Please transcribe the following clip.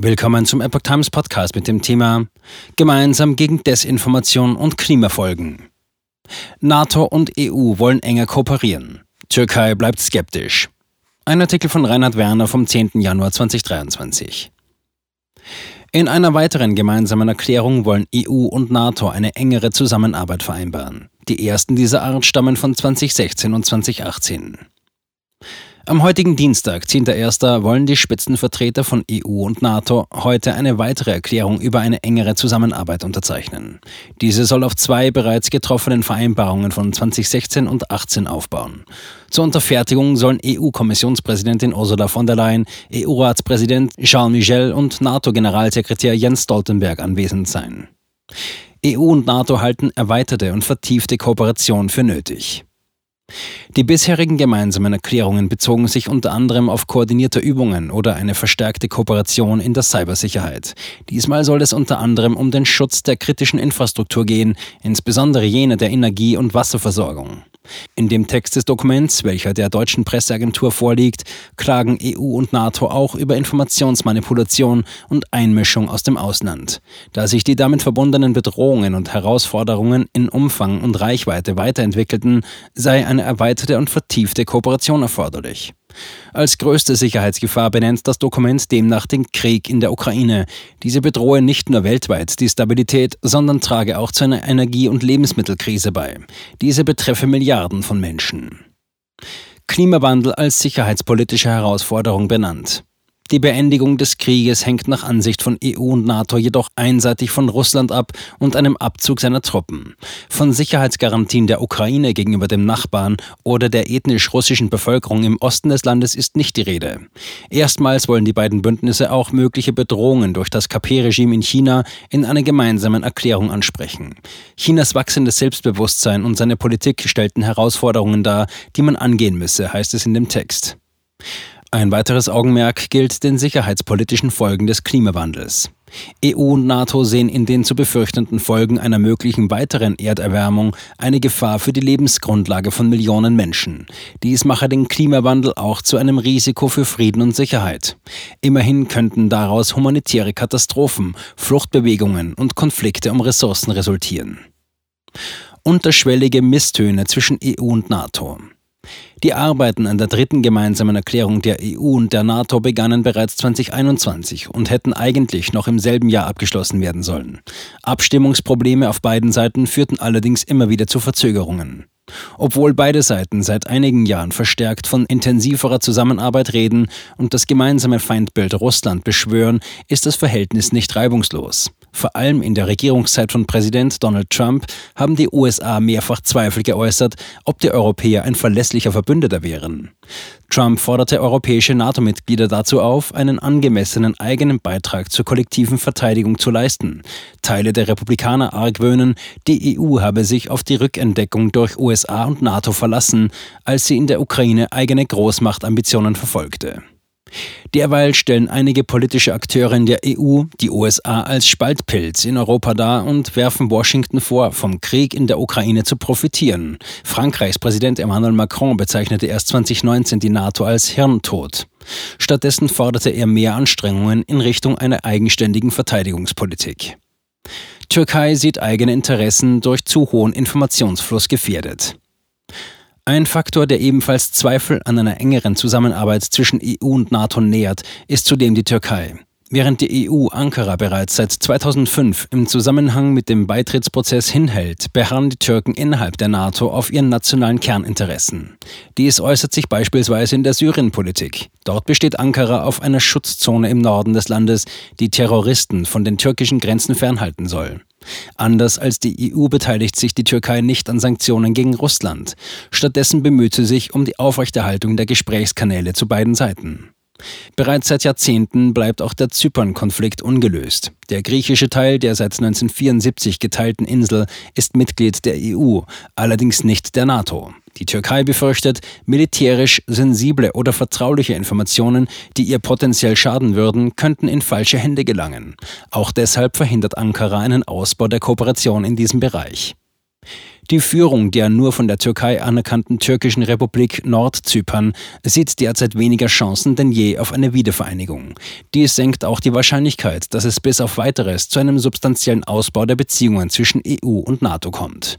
Willkommen zum Epoch Times Podcast mit dem Thema Gemeinsam gegen Desinformation und Klimafolgen. NATO und EU wollen enger kooperieren. Türkei bleibt skeptisch. Ein Artikel von Reinhard Werner vom 10. Januar 2023. In einer weiteren gemeinsamen Erklärung wollen EU und NATO eine engere Zusammenarbeit vereinbaren. Die ersten dieser Art stammen von 2016 und 2018. Am heutigen Dienstag, 10.01., wollen die Spitzenvertreter von EU und NATO heute eine weitere Erklärung über eine engere Zusammenarbeit unterzeichnen. Diese soll auf zwei bereits getroffenen Vereinbarungen von 2016 und 2018 aufbauen. Zur Unterfertigung sollen EU-Kommissionspräsidentin Ursula von der Leyen, EU-Ratspräsident Charles Michel und NATO-Generalsekretär Jens Stoltenberg anwesend sein. EU und NATO halten erweiterte und vertiefte Kooperation für nötig. Die bisherigen gemeinsamen Erklärungen bezogen sich unter anderem auf koordinierte Übungen oder eine verstärkte Kooperation in der Cybersicherheit. Diesmal soll es unter anderem um den Schutz der kritischen Infrastruktur gehen, insbesondere jene der Energie- und Wasserversorgung. In dem Text des Dokuments, welcher der deutschen Presseagentur vorliegt, klagen EU und NATO auch über Informationsmanipulation und Einmischung aus dem Ausland. Da sich die damit verbundenen Bedrohungen und Herausforderungen in Umfang und Reichweite weiterentwickelten, sei eine erweiterte und vertiefte Kooperation erforderlich. Als größte Sicherheitsgefahr benennt das Dokument demnach den Krieg in der Ukraine. Diese bedrohe nicht nur weltweit die Stabilität, sondern trage auch zu einer Energie- und Lebensmittelkrise bei. Diese betreffe Milliarden von Menschen. Klimawandel als sicherheitspolitische Herausforderung benannt. Die Beendigung des Krieges hängt nach Ansicht von EU und NATO jedoch einseitig von Russland ab und einem Abzug seiner Truppen. Von Sicherheitsgarantien der Ukraine gegenüber dem Nachbarn oder der ethnisch russischen Bevölkerung im Osten des Landes ist nicht die Rede. Erstmals wollen die beiden Bündnisse auch mögliche Bedrohungen durch das KP-Regime in China in einer gemeinsamen Erklärung ansprechen. Chinas wachsendes Selbstbewusstsein und seine Politik stellten Herausforderungen dar, die man angehen müsse, heißt es in dem Text. Ein weiteres Augenmerk gilt den sicherheitspolitischen Folgen des Klimawandels. EU und NATO sehen in den zu befürchtenden Folgen einer möglichen weiteren Erderwärmung eine Gefahr für die Lebensgrundlage von Millionen Menschen. Dies mache den Klimawandel auch zu einem Risiko für Frieden und Sicherheit. Immerhin könnten daraus humanitäre Katastrophen, Fluchtbewegungen und Konflikte um Ressourcen resultieren. Unterschwellige Misstöne zwischen EU und NATO. Die Arbeiten an der dritten gemeinsamen Erklärung der EU und der NATO begannen bereits 2021 und hätten eigentlich noch im selben Jahr abgeschlossen werden sollen. Abstimmungsprobleme auf beiden Seiten führten allerdings immer wieder zu Verzögerungen. Obwohl beide Seiten seit einigen Jahren verstärkt von intensiverer Zusammenarbeit reden und das gemeinsame Feindbild Russland beschwören, ist das Verhältnis nicht reibungslos. Vor allem in der Regierungszeit von Präsident Donald Trump haben die USA mehrfach Zweifel geäußert, ob die Europäer ein verlässlicher Verbündeter wären. Trump forderte europäische NATO-Mitglieder dazu auf, einen angemessenen eigenen Beitrag zur kollektiven Verteidigung zu leisten. Teile der Republikaner argwöhnen, die EU habe sich auf die Rückentdeckung durch USA und NATO verlassen, als sie in der Ukraine eigene Großmachtambitionen verfolgte. Derweil stellen einige politische Akteure in der EU die USA als Spaltpilz in Europa dar und werfen Washington vor, vom Krieg in der Ukraine zu profitieren. Frankreichs Präsident Emmanuel Macron bezeichnete erst 2019 die NATO als Hirntod. Stattdessen forderte er mehr Anstrengungen in Richtung einer eigenständigen Verteidigungspolitik. Türkei sieht eigene Interessen durch zu hohen Informationsfluss gefährdet. Ein Faktor, der ebenfalls Zweifel an einer engeren Zusammenarbeit zwischen EU und NATO nähert, ist zudem die Türkei. Während die EU Ankara bereits seit 2005 im Zusammenhang mit dem Beitrittsprozess hinhält, beharren die Türken innerhalb der NATO auf ihren nationalen Kerninteressen. Dies äußert sich beispielsweise in der Syrienpolitik. Dort besteht Ankara auf einer Schutzzone im Norden des Landes, die Terroristen von den türkischen Grenzen fernhalten soll. Anders als die EU beteiligt sich die Türkei nicht an Sanktionen gegen Russland. Stattdessen bemüht sie sich um die Aufrechterhaltung der Gesprächskanäle zu beiden Seiten. Bereits seit Jahrzehnten bleibt auch der Zypern-Konflikt ungelöst. Der griechische Teil der seit 1974 geteilten Insel ist Mitglied der EU, allerdings nicht der NATO. Die Türkei befürchtet, militärisch sensible oder vertrauliche Informationen, die ihr potenziell schaden würden, könnten in falsche Hände gelangen. Auch deshalb verhindert Ankara einen Ausbau der Kooperation in diesem Bereich. Die Führung der nur von der Türkei anerkannten türkischen Republik Nordzypern sieht derzeit weniger Chancen denn je auf eine Wiedervereinigung. Dies senkt auch die Wahrscheinlichkeit, dass es bis auf weiteres zu einem substanziellen Ausbau der Beziehungen zwischen EU und NATO kommt.